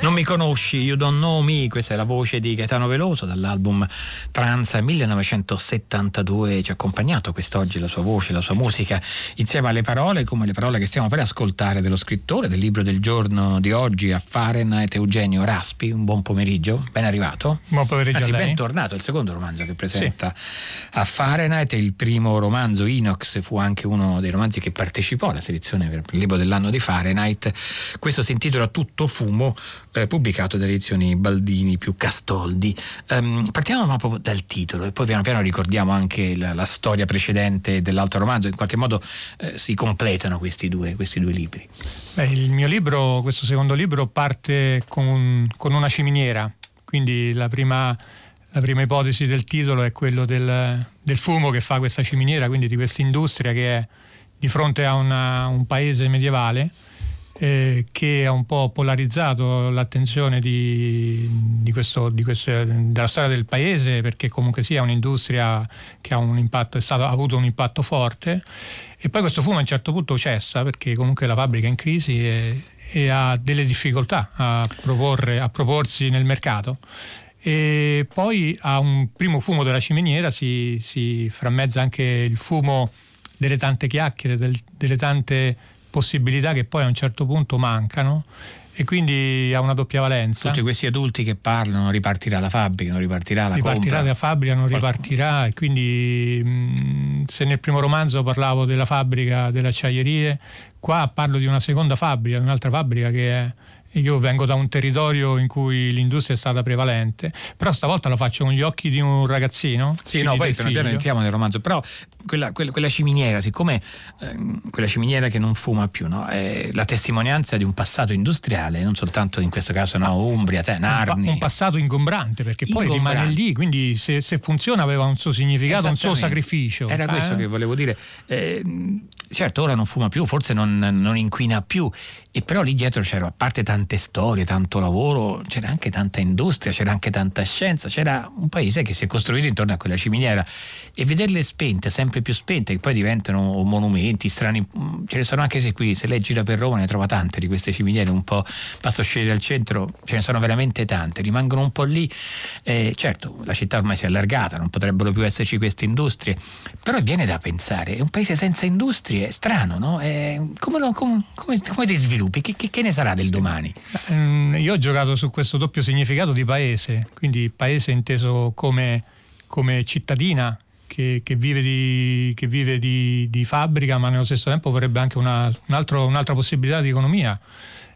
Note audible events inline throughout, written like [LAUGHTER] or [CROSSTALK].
Non mi conosci, You Don't Know Me, questa è la voce di Gaetano Veloso dall'album Trans 1972, ci ha accompagnato quest'oggi la sua voce, la sua musica, insieme alle parole, come le parole che stiamo per ascoltare dello scrittore del libro del giorno di oggi a Fahrenheit, Eugenio Raspi. Un buon pomeriggio, ben arrivato. Buon pomeriggio. Anzi, ben tornato, il secondo romanzo che presenta sì. a Fahrenheit, il primo romanzo Inox fu anche uno dei romanzi che partecipò alla selezione per il libro dell'anno di Fahrenheit. Questo si intitola Tutto fumo eh, pubblicato dalle edizioni Baldini più Castoldi. Um, partiamo proprio dal titolo e poi piano piano ricordiamo anche la, la storia precedente dell'altro romanzo, in qualche modo eh, si completano questi due, questi due libri. Beh, il mio libro, questo secondo libro, parte con, con una ciminiera, quindi la prima, la prima, ipotesi del titolo è quello del, del, fumo che fa questa ciminiera, quindi di questa industria che è di fronte a una, un paese medievale eh, che ha un po' polarizzato l'attenzione di, di questo, di queste, della storia del paese perché comunque sia un'industria che ha, un impatto, stato, ha avuto un impatto forte. E poi questo fumo a un certo punto cessa perché comunque la fabbrica è in crisi e, e ha delle difficoltà a, proporre, a proporsi nel mercato. E poi a un primo fumo della ciminiera si, si frammezza anche il fumo delle tante chiacchiere, del, delle tante possibilità che poi a un certo punto mancano e quindi ha una doppia valenza. Tutti questi adulti che parlano, ripartirà la fabbrica, non ripartirà la ripartirà compra. la fabbrica, non ripartirà e quindi mh, se nel primo romanzo parlavo della fabbrica delle acciaierie, qua parlo di una seconda fabbrica, un'altra fabbrica che è io vengo da un territorio in cui l'industria è stata prevalente, però stavolta lo faccio con gli occhi di un ragazzino. Sì, no, poi piano piano entriamo nel romanzo, però quella, quella, quella ciminiera, siccome eh, quella ciminiera che non fuma più, no? è la testimonianza di un passato industriale, non soltanto in questo caso no, Umbria, te, Narni. Un, un passato ingombrante, perché poi rimane lì, quindi se, se, funziona aveva un suo significato, un suo sacrificio. Era eh? questo che volevo dire. Eh, certo, ora non fuma più, forse non, non inquina più, e però lì dietro c'era, a parte tante storie, tanto lavoro, c'era anche tanta industria, c'era anche tanta scienza, c'era un paese che si è costruito intorno a quella ciminiera e vederle spente, sempre più spente, che poi diventano monumenti strani, ce ne sono anche se qui, se lei gira per Roma ne trova tante di queste ciminiere, un po' basta uscire dal centro, ce ne sono veramente tante, rimangono un po' lì, eh, certo la città ormai si è allargata, non potrebbero più esserci queste industrie, però viene da pensare, è un paese senza industrie, è strano, no? È, come, lo, come, come, come ti sviluppi? sviluppi, che, che, che ne sarà del domani? Mm, io ho giocato su questo doppio significato di paese, quindi paese inteso come, come cittadina che, che, vive, di, che vive di, di, fabbrica, ma nello stesso tempo vorrebbe anche una, un altro, un'altra possibilità di economia.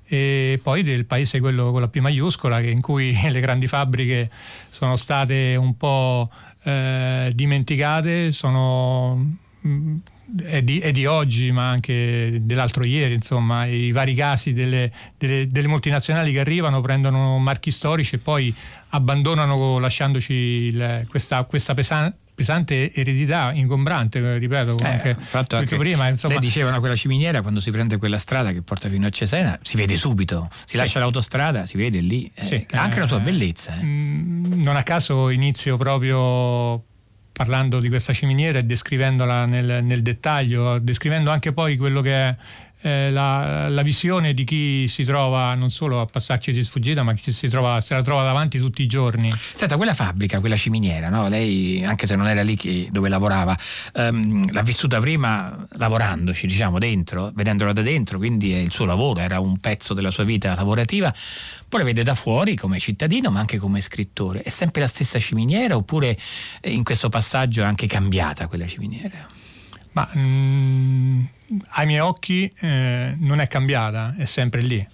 E poi del paese quello con la P maiuscola, in cui [LAUGHS] le grandi fabbriche sono state un po' eh, dimenticate, sono mm, è di, è di, oggi ma anche dell'altro ieri, insomma, i vari casi delle, delle, delle, multinazionali che arrivano, prendono marchi storici e poi abbandonano lasciandoci il, questa, questa pesante pesante eredità ingombrante, ripeto, eh, anche, anche prima. Insomma, lei diceva quella ciminiera quando si prende quella strada che porta fino a Cesena, si vede subito, si sì. lascia l'autostrada, si vede lì, eh, sì, anche eh, la sua bellezza. Eh. Mm, non a caso inizio proprio parlando di questa ciminiera e descrivendola nel, nel dettaglio, descrivendo anche poi quello che è eh, la, la, visione di chi si trova non solo a passarci di sfuggita, ma chi si trova, se la trova davanti tutti i giorni. Senta, quella fabbrica, quella ciminiera, no? lei, anche se non era lì che, dove lavorava, um, l'ha vissuta prima lavorandoci, diciamo, dentro, vedendola da dentro, quindi è il suo lavoro, era un pezzo della sua vita lavorativa. Poi la vede da fuori come cittadino, ma anche come scrittore. È sempre la stessa ciminiera oppure in questo passaggio è anche cambiata quella ciminiera? Ma mh, mm, ai miei occhi eh, non è cambiata, è sempre lì.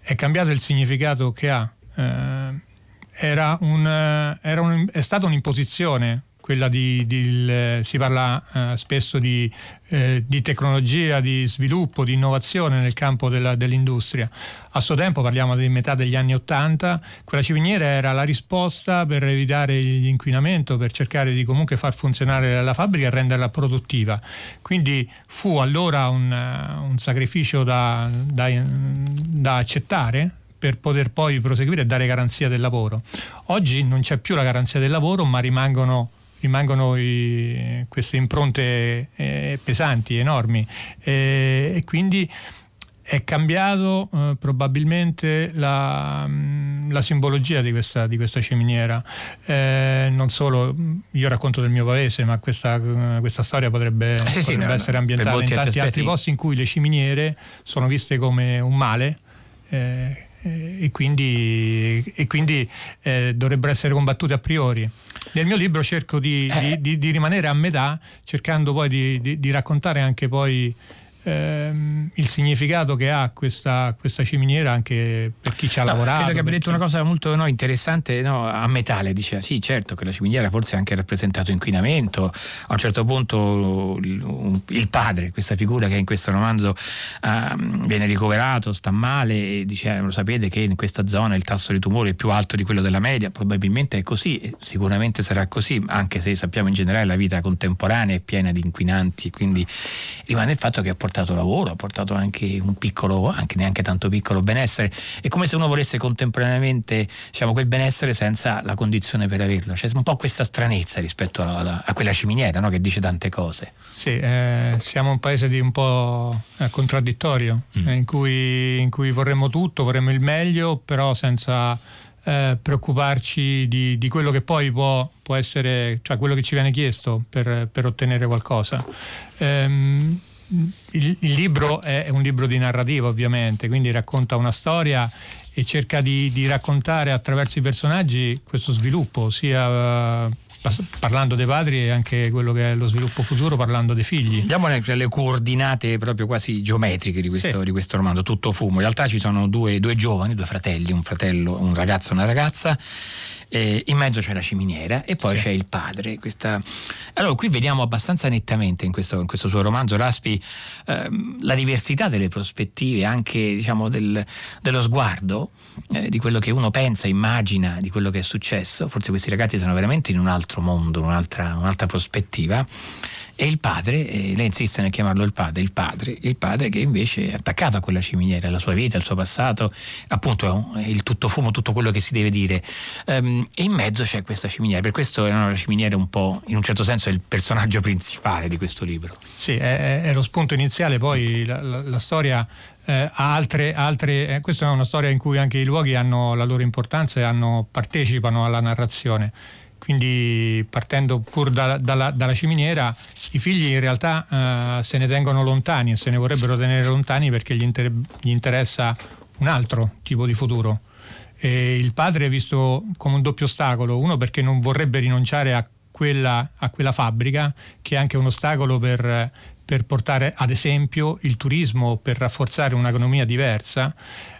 È cambiato il significato che ha. Eh, era un, era un, è stata un'imposizione quella di, di si parla eh, spesso di, eh, di, tecnologia, di sviluppo, di innovazione nel campo della, dell'industria. A suo tempo, parliamo di metà degli anni Ottanta, quella ciminiera era la risposta per evitare l'inquinamento, per cercare di comunque far funzionare la fabbrica e renderla produttiva. Quindi fu allora un, un sacrificio da, da, da accettare per poter poi proseguire e dare garanzia del lavoro. Oggi non c'è più la garanzia del lavoro, ma rimangono rimangono i, queste impronte eh, pesanti, enormi eh, e quindi è cambiato eh, probabilmente la, mm, la, simbologia di questa, di questa ciminiera. Eh, non solo, io racconto del mio paese, ma questa, questa storia potrebbe, sì, potrebbe sì, essere ambientata in tanti altri posti in cui le ciminiere sono viste come un male. Eh, e quindi, e quindi eh, dovrebbero essere combattute a priori. Nel mio libro cerco di, eh. di, di rimanere a metà, cercando poi di, raccontare anche poi ehm, il significato che ha questa, questa, ciminiera anche per chi ci ha no, lavorato. Credo che abbia detto una cosa molto no, interessante no, a metà, diceva sì certo che la ciminiera forse ha anche rappresentato inquinamento, a un certo punto il, padre, questa figura che in questo romanzo uh, viene ricoverato, sta male e dice eh, lo sapete che in questa zona il tasso di tumore è più alto di quello della media, probabilmente è così sicuramente sarà così, anche se sappiamo in generale la vita contemporanea è piena di inquinanti, quindi rimane il fatto che ha portato portato lavoro, ha portato anche un piccolo, anche neanche tanto piccolo benessere. È come se uno volesse contemporaneamente diciamo, quel benessere senza la condizione per averlo. C'è un po' questa stranezza rispetto a, a, a quella ciminiera no? che dice tante cose. Sì, eh, siamo un paese di un po' eh, contraddittorio, mm. eh, in, cui, in cui vorremmo tutto, vorremmo il meglio, però senza eh, preoccuparci di, di, quello che poi può, può, essere, cioè quello che ci viene chiesto per, per ottenere qualcosa. Ehm, il, il, libro è un libro di narrativa ovviamente, quindi racconta una storia e cerca di, di raccontare attraverso i personaggi questo sviluppo, sia parlando dei padri e anche quello che è lo sviluppo futuro parlando dei figli. Andiamo alle coordinate proprio quasi geometriche di questo, sì. di questo romanzo, tutto fumo. In realtà ci sono due, due giovani, due fratelli, un fratello, un ragazzo e una ragazza in mezzo c'è la ciminiera e poi sì. c'è il padre. Questa... Allora qui vediamo abbastanza nettamente in questo, in questo suo romanzo Raspi ehm, la diversità delle prospettive, anche diciamo, del, dello sguardo, eh, di quello che uno pensa, immagina di quello che è successo. Forse questi ragazzi sono veramente in un altro mondo, un'altra, un'altra prospettiva e il padre, eh, lei insiste nel chiamarlo il padre, il padre, il padre che invece è attaccato a quella ciminiera, la sua vita, il suo passato, appunto è, un, è il tutto fumo, tutto quello che si deve dire. Um, e in mezzo c'è questa ciminiera, per questo no, la ciminiera è un po', in un certo senso, è il personaggio principale di questo libro. Sì, è, è lo spunto iniziale, poi la, la, la storia eh, altre, altre eh, questa è una storia in cui anche i luoghi hanno la loro importanza e hanno, partecipano alla narrazione quindi partendo pur da, dalla, dalla, ciminiera, i figli in realtà eh, se ne tengono lontani e se ne vorrebbero tenere lontani perché gli, inter- gli interessa un altro tipo di futuro. E il padre è visto come un doppio ostacolo, uno perché non vorrebbe rinunciare a quella, a quella fabbrica, che è anche un ostacolo per, per, portare ad esempio il turismo, per rafforzare un'economia diversa,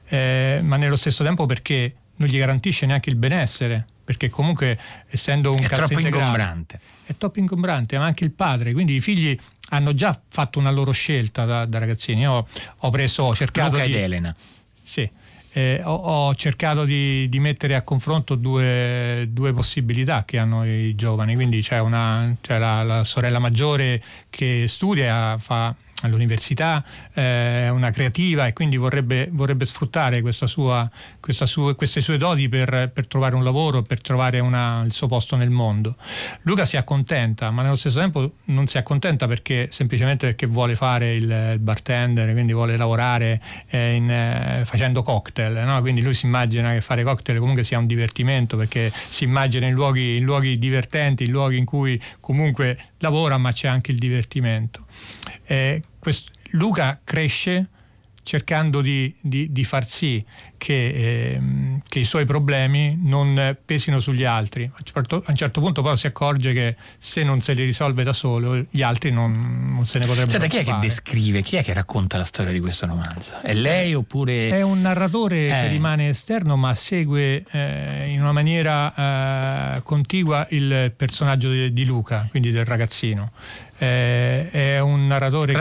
eh, ma nello stesso tempo perché non gli garantisce neanche il benessere, perché comunque essendo un è troppo ingombrante. È troppo ingombrante, ma anche il padre, quindi i figli hanno già fatto una loro scelta da, da ragazzini. Io ho preso, ho cercato Luca di... ed Elena. Sì, eh, ho, ho, cercato di, di, mettere a confronto due, due, possibilità che hanno i giovani, quindi c'è, una, c'è la, la, sorella maggiore che studia, fa all'università, eh, è una creativa e quindi vorrebbe, vorrebbe sfruttare sua, sua, queste sue doti per, per, trovare un lavoro, per trovare una, il suo posto nel mondo. Luca si accontenta, ma nello stesso tempo non si accontenta perché, semplicemente perché vuole fare il, il bartender, quindi vuole lavorare eh, in, eh, facendo cocktail, no? quindi lui si immagina che fare cocktail comunque sia un divertimento perché si immagina in luoghi, in luoghi divertenti, in luoghi in cui comunque lavora ma c'è anche il divertimento. Eh, questo, Luca cresce cercando di, di, di far sì che, ehm, che, i suoi problemi non pesino sugli altri. A un certo punto però si accorge che se non se li risolve da solo, gli altri non, non se ne potrebbero Senta, chi è che descrive, chi è che racconta la storia di questo romanzo? È lei oppure... È un narratore eh. che rimane esterno ma segue eh, in una maniera eh, contigua il personaggio di, di Luca, quindi del ragazzino eh, è un narratore che,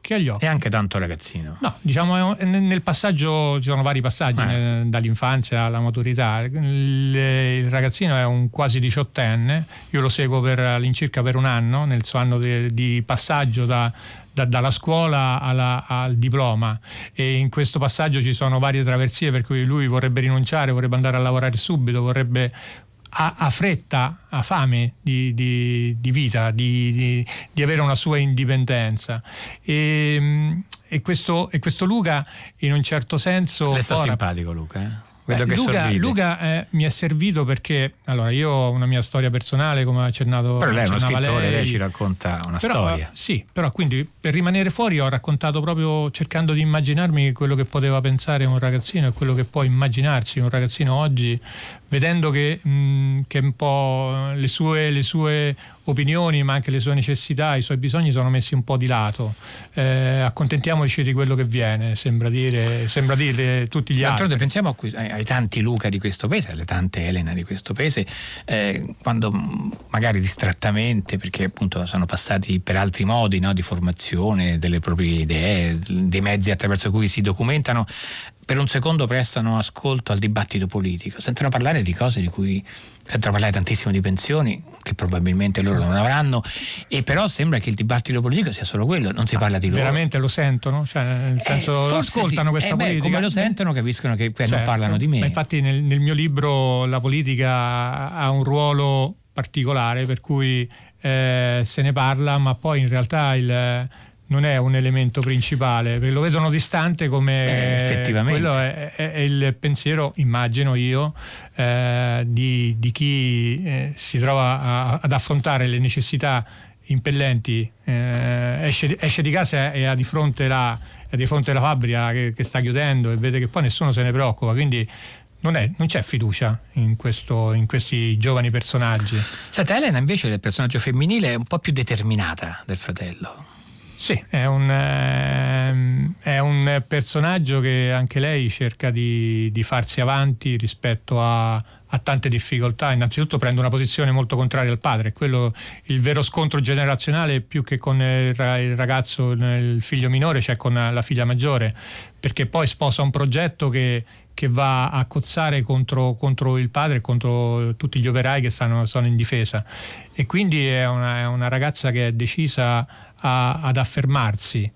che, ha gli occhi. E anche tanto ragazzino. No, diciamo nel passaggio ci sono vari passaggi, eh. dall'infanzia alla maturità. Il, il, ragazzino è un quasi diciottenne, io lo seguo per, all'incirca per un anno, nel suo anno di, di passaggio da, dalla scuola alla, al diploma e in questo passaggio ci sono varie traversie per cui lui vorrebbe rinunciare, vorrebbe andare a lavorare subito, vorrebbe ha, ha, fretta, ha fame di, di, di vita, di, di, avere una sua indipendenza. E, e, questo, e, questo, Luca in un certo senso... Le sta ora, simpatico Luca, eh? Vedo Beh, Luca, Luca eh, mi è servito perché allora io ho una mia storia personale, come ha accennato. Però lei è uno scrittore, lei, lei ci racconta una però, storia. Sì, però quindi per rimanere fuori ho raccontato proprio cercando di immaginarmi quello che poteva pensare un ragazzino e quello che può immaginarsi un ragazzino oggi vedendo che, mh, che un po' le sue, le sue, opinioni, ma anche le sue necessità, i suoi bisogni sono messi un po' di lato. Eh, accontentiamoci di quello che viene, sembra dire, sembra dire tutti gli altri. Pensiamo ai, ai, tanti Luca di questo paese, alle tante Elena di questo paese, eh, quando magari distrattamente, perché appunto sono passati per altri modi no, di formazione delle proprie idee, dei mezzi attraverso cui si documentano, per un secondo prestano ascolto al dibattito politico, sentono parlare di cose di cui sentono parlare tantissimo di pensioni che probabilmente loro non avranno e però sembra che il dibattito politico sia solo quello, non si ah, parla di loro. Veramente lo sentono? Cioè, nel eh, senso eh, ascoltano sì. questa eh, beh, politica? Come lo sentono capiscono che certo. non parlano di me. Ma infatti nel, nel, mio libro la politica ha un ruolo particolare per cui eh, se ne parla ma poi in realtà il non è un elemento principale, perché lo vedono distante come eh, effettivamente. quello è, è, è, il pensiero, immagino io, eh, di, di, chi eh, si trova a, ad affrontare le necessità impellenti, eh, esce, esce, di casa e ha di fronte la, di fronte la fabbrica che, che, sta chiudendo e vede che poi nessuno se ne preoccupa, quindi non, è, non, c'è fiducia in, questo, in, questi giovani personaggi. Senta, Elena invece il personaggio femminile è un po' più determinata del fratello. Sì, è un, ehm, è un, personaggio che anche lei cerca di, di farsi avanti rispetto a, a, tante difficoltà. Innanzitutto prende una posizione molto contraria al padre, quello il vero scontro generazionale più che con il ragazzo, il figlio minore, cioè con la figlia maggiore, perché poi sposa un progetto che, che va a cozzare contro, contro, il padre e contro tutti gli operai che stanno, sono in difesa. E quindi è una, è una ragazza che è decisa a, ad affermarsi.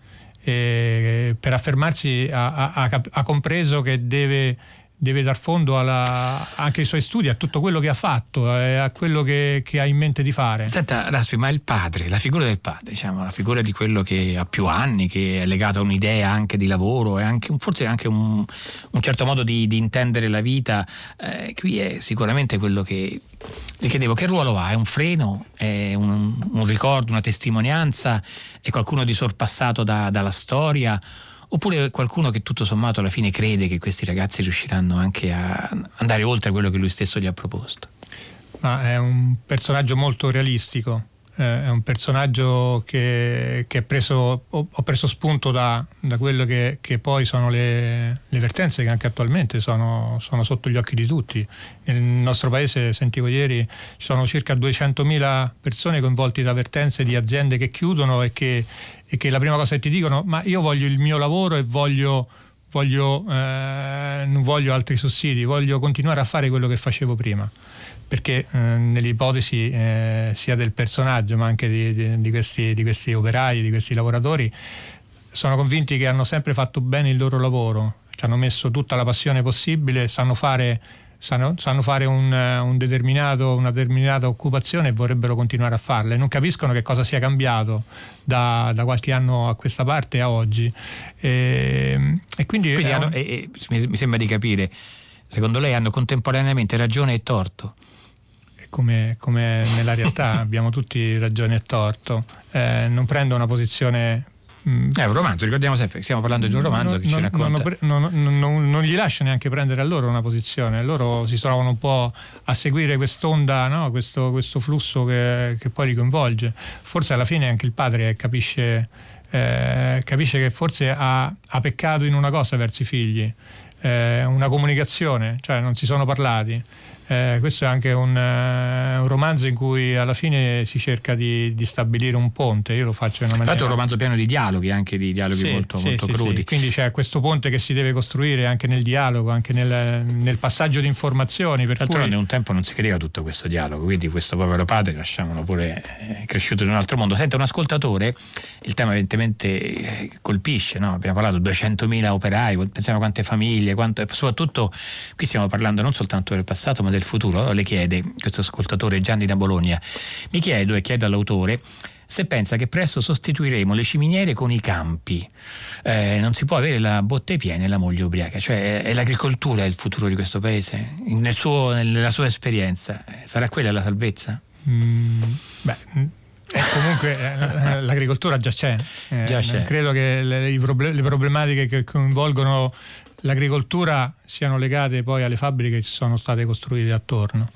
Per affermarsi ha, ha, ha compreso che deve deve dar fondo alla, anche ai suoi studi, a tutto quello che ha fatto, e a quello che, che, ha in mente di fare. Senta, Raspi, ma il padre, la figura del padre, diciamo, la figura di quello che ha più anni, che è legato a un'idea anche di lavoro e anche, forse anche un, un certo modo di, di, intendere la vita, eh, qui è sicuramente quello che le chiedevo, che ruolo ha? È un freno? È un, un ricordo, una testimonianza? È qualcuno di sorpassato da, dalla storia? Oppure qualcuno che tutto sommato alla fine crede che questi ragazzi riusciranno anche a andare oltre quello che lui stesso gli ha proposto? Ma è un personaggio molto realistico, eh, è un personaggio che, che preso, ho, preso spunto da, da quello che, che, poi sono le, le, vertenze che anche attualmente sono, sono, sotto gli occhi di tutti. Nel nostro paese, sentivo ieri, ci sono circa 200.000 persone coinvolte da vertenze di aziende che chiudono e che, e che la prima cosa che ti dicono ma io voglio il mio lavoro e voglio voglio, eh, non voglio altri sussidi, voglio continuare a fare quello che facevo prima. Perché eh, nell'ipotesi eh, sia del personaggio ma anche di, di, di, questi, di, questi, operai, di questi lavoratori, sono convinti che hanno sempre fatto bene il loro lavoro, ci hanno messo tutta la passione possibile, sanno fare, sanno, sanno fare un, un determinato, una determinata occupazione e vorrebbero continuare a farla. E non capiscono che cosa sia cambiato da, da qualche anno a questa parte a oggi. E, e quindi, quindi hanno, e, mi sembra di capire, secondo lei hanno contemporaneamente ragione e torto? Come, come nella realtà [LAUGHS] abbiamo tutti ragione e torto, eh, non prendo una posizione mm, è un romanzo, ricordiamo sempre che stiamo parlando di un romanzo non, che ci racconta. Non, non, non, gli lascia neanche prendere a loro una posizione, loro si trovano un po' a seguire quest'onda, no? questo, questo, flusso che, che, poi li coinvolge. Forse alla fine anche il padre capisce, eh, capisce che forse ha, ha, peccato in una cosa verso i figli, eh, una comunicazione, cioè non si sono parlati. Eh, questo è anche un, uh, un, romanzo in cui alla fine si cerca di, di, stabilire un ponte. Io lo faccio in una maniera. L'altro è un romanzo pieno di dialoghi, anche di dialoghi sì, molto, sì, molto sì, crudi. Quindi c'è questo ponte che si deve costruire anche nel dialogo, anche nel, nel passaggio di informazioni. Per D'altronde cui... un tempo non si credeva tutto questo dialogo, quindi questo povero padre, lasciamolo pure eh, cresciuto in un altro mondo. Senta, un ascoltatore, il tema evidentemente eh, colpisce, no? abbiamo parlato di 200.000 operai, pensiamo a quante famiglie, quanto, soprattutto qui stiamo parlando non soltanto del passato, ma del futuro, le chiede, questo ascoltatore Gianni da Bologna, mi chiedo e chiedo all'autore se pensa che presto sostituiremo le ciminiere con i campi. Eh, non si può avere la botte piena e la moglie ubriaca, cioè è l'agricoltura il futuro di questo paese, nel suo, nella sua esperienza. Eh, sarà quella la salvezza? Mm, beh, eh, comunque eh, [LAUGHS] l'agricoltura già c'è. Eh, già c'è. Credo che le, le problematiche che coinvolgono l'agricoltura siano legate poi alle fabbriche che sono state costruite attorno,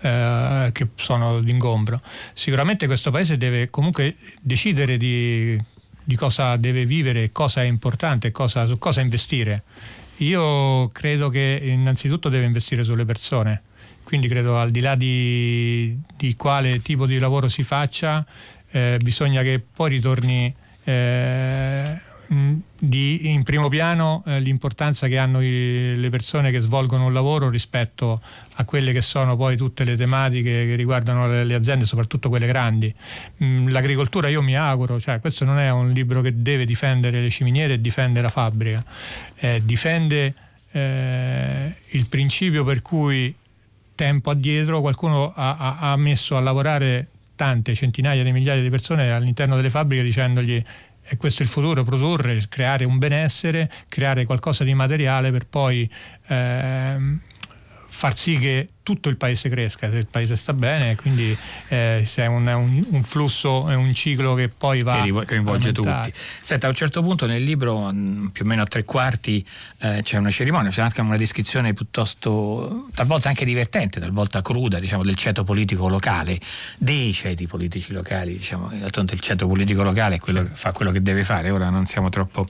eh, che sono d'ingombro. Sicuramente questo paese deve comunque decidere di, di cosa deve vivere, cosa è importante, cosa, su cosa investire. Io credo che innanzitutto deve investire sulle persone, quindi credo al di là di, di quale tipo di lavoro si faccia, eh, bisogna che poi ritorni eh, di, in primo piano eh, l'importanza che hanno i, le persone che svolgono un lavoro rispetto a quelle che sono poi tutte le tematiche che riguardano le, le aziende, soprattutto quelle grandi. Mm, l'agricoltura io mi auguro, cioè questo non è un libro che deve difendere le ciminiere e difende la fabbrica, eh, difende eh, il principio per cui tempo addietro qualcuno ha, ha, ha messo a lavorare tante centinaia di migliaia di persone all'interno delle fabbriche dicendogli e questo è il futuro, produrre, creare un benessere, creare qualcosa di materiale per poi ehm, far sì che tutto il paese cresca, se il paese sta bene, quindi eh, c'è un, un, un flusso e un ciclo che poi va che coinvolge tutti. Senta, a un certo punto nel libro, mm, più o meno a tre quarti, eh, c'è una cerimonia, c'è anche una descrizione piuttosto, talvolta anche divertente, talvolta cruda, diciamo, del ceto politico locale, dei ceti politici locali, diciamo, d'altronde il ceto politico locale è quello che fa quello che deve fare, ora non siamo troppo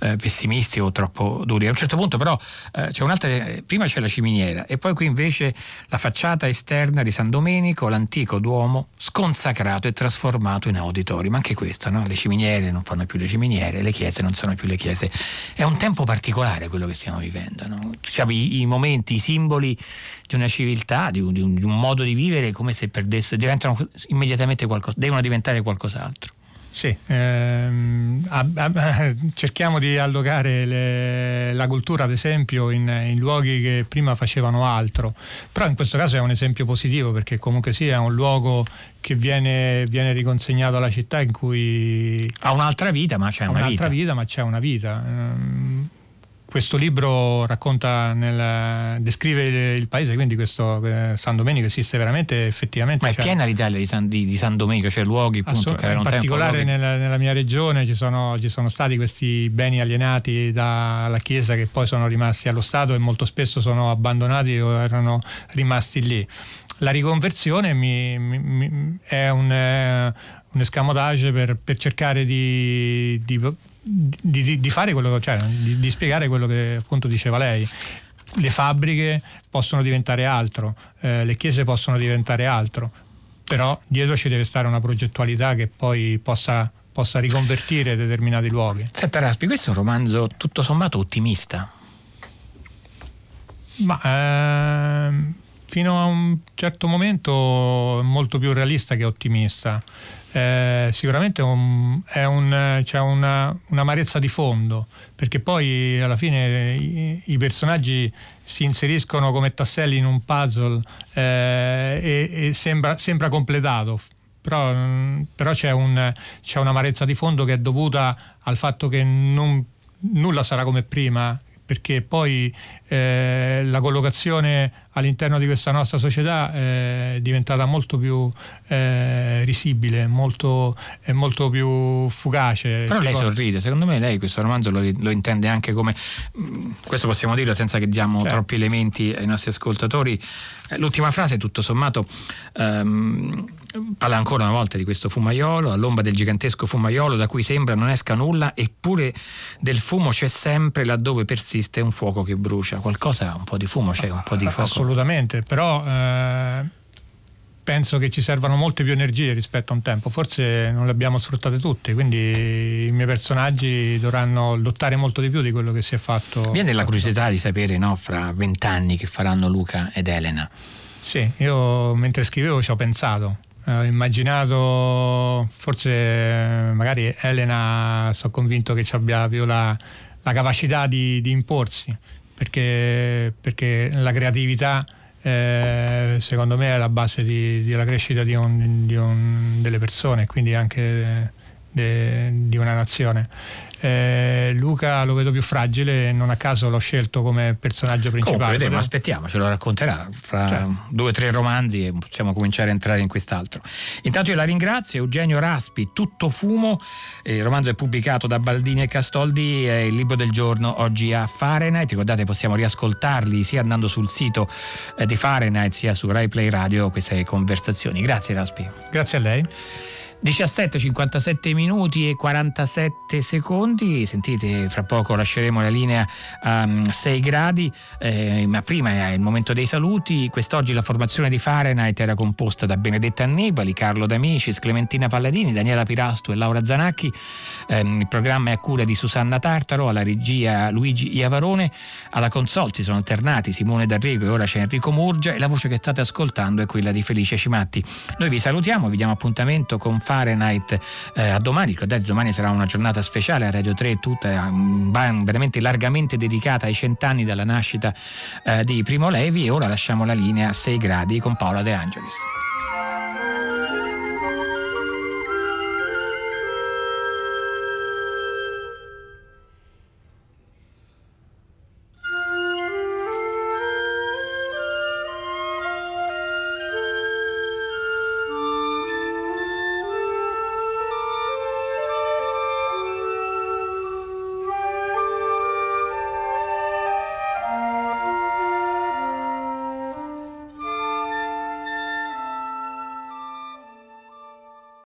eh, pessimisti o troppo duri. A un certo punto però eh, c'è un'altra, prima c'è la ciminiera e poi qui invece la facciata esterna di San Domenico, l'antico Duomo, sconsacrato e trasformato in auditorium. Anche questo, no? le ciminiere non fanno più le ciminiere, le chiese non sono più le chiese. È un tempo particolare quello che stiamo vivendo. No? Cioè, i, i, momenti, i simboli di una civiltà, di un, di un, di un modo di vivere, come se perdessero, diventano immediatamente qualcosa, devono diventare qualcos'altro. Sì, ehm, a, a, [LAUGHS] cerchiamo di allocare le, la cultura ad esempio in, in, luoghi che prima facevano altro, però in questo caso è un esempio positivo perché comunque sia sì, un luogo che viene, viene, riconsegnato alla città in cui... Ha un'altra vita ma c'è una un'altra vita. vita ma c'è una vita. Ehm, questo libro racconta nel, descrive il paese, quindi questo eh, San Domenico esiste veramente effettivamente. Ma è piena l'Italia di San, di, di San Domenico, cioè luoghi appunto che In particolare nella, nella, mia regione ci sono, ci sono, stati questi beni alienati dalla Chiesa che poi sono rimasti allo Stato e molto spesso sono abbandonati o erano rimasti lì. La riconversione mi, mi, è un, eh, un escamotage per, per cercare di, di di, di, fare quello, cioè, di, di spiegare quello che appunto diceva lei le fabbriche possono diventare altro, eh, le chiese possono diventare altro, però dietro ci deve stare una progettualità che poi possa, possa riconvertire determinati luoghi. Senta Raspi, questo è un romanzo tutto sommato ottimista. Ma ehm, fino a un certo momento molto più realista che ottimista eh, sicuramente un, un, c'è una, un'amarezza di fondo, perché poi alla fine i, i personaggi si inseriscono come tasselli in un puzzle eh, e, e sembra, sembra, completato. Però, però c'è, un, c'è, un'amarezza di fondo che è dovuta al fatto che non, nulla sarà come prima perché poi eh, la collocazione all'interno di questa nostra società è diventata molto più eh, risibile, molto, molto più fugace. Però lei sorride, secondo me lei questo romanzo lo, lo intende anche come, mm, questo possiamo dirlo senza che diamo certo. troppi elementi ai nostri ascoltatori, eh, l'ultima frase tutto sommato... Um, parla ancora una volta di questo fumaiolo, all'ombra del gigantesco fumaiolo da cui sembra non esca nulla, eppure del fumo c'è sempre laddove persiste un fuoco che brucia. Qualcosa, un po' di fumo c'è, un po' di fuoco. Assolutamente, però eh, penso che ci servano molte più energie rispetto a un tempo, forse non le abbiamo sfruttate tutte, quindi i miei personaggi dovranno lottare molto di più di quello che si è fatto. Viene la curiosità di sapere, no, fra vent'anni che faranno Luca ed Elena. Sì, io mentre scrivevo ci ho pensato ho immaginato, forse magari Elena sono convinto che ci abbia più la, la capacità di, di, imporsi, perché, perché la creatività eh, secondo me è la base della crescita di un, di un, delle persone, quindi anche de, di una nazione. Eh, Luca lo vedo più fragile, non a caso l'ho scelto come personaggio principale. Comunque, vedremo, aspettiamo, ce lo racconterà fra certo. due o tre romanzi e possiamo cominciare a entrare in quest'altro. Intanto io la ringrazio, Eugenio Raspi, Tutto fumo, il romanzo è pubblicato da Baldini e Castoldi, è il libro del giorno oggi a Fahrenheit, ricordate possiamo riascoltarli sia andando sul sito eh, di Fahrenheit sia su Rai Play Radio queste conversazioni. Grazie Raspi. Grazie a lei. 17, 57 minuti e 47 secondi, sentite fra poco lasceremo la linea a um, 6 gradi, eh, ma prima è il momento dei saluti, quest'oggi la formazione di Fahrenheit era composta da Benedetta Annibali, Carlo D'Amicis, Clementina Palladini, Daniela Pirastu e Laura Zanacchi, eh, il programma è a cura di Susanna Tartaro, alla regia Luigi Iavarone, alla console si sono alternati Simone D'Arrigo e ora c'è Enrico Murgia e la voce che state ascoltando è quella di Felice Cimatti. Noi vi salutiamo, vi diamo appuntamento con Fahrenheit eh, a domani, ricordate domani sarà una giornata speciale a Radio 3 tutta um, veramente largamente dedicata ai cent'anni dalla nascita eh, di Primo Levi e ora lasciamo la linea a 6 gradi con Paola De Angelis.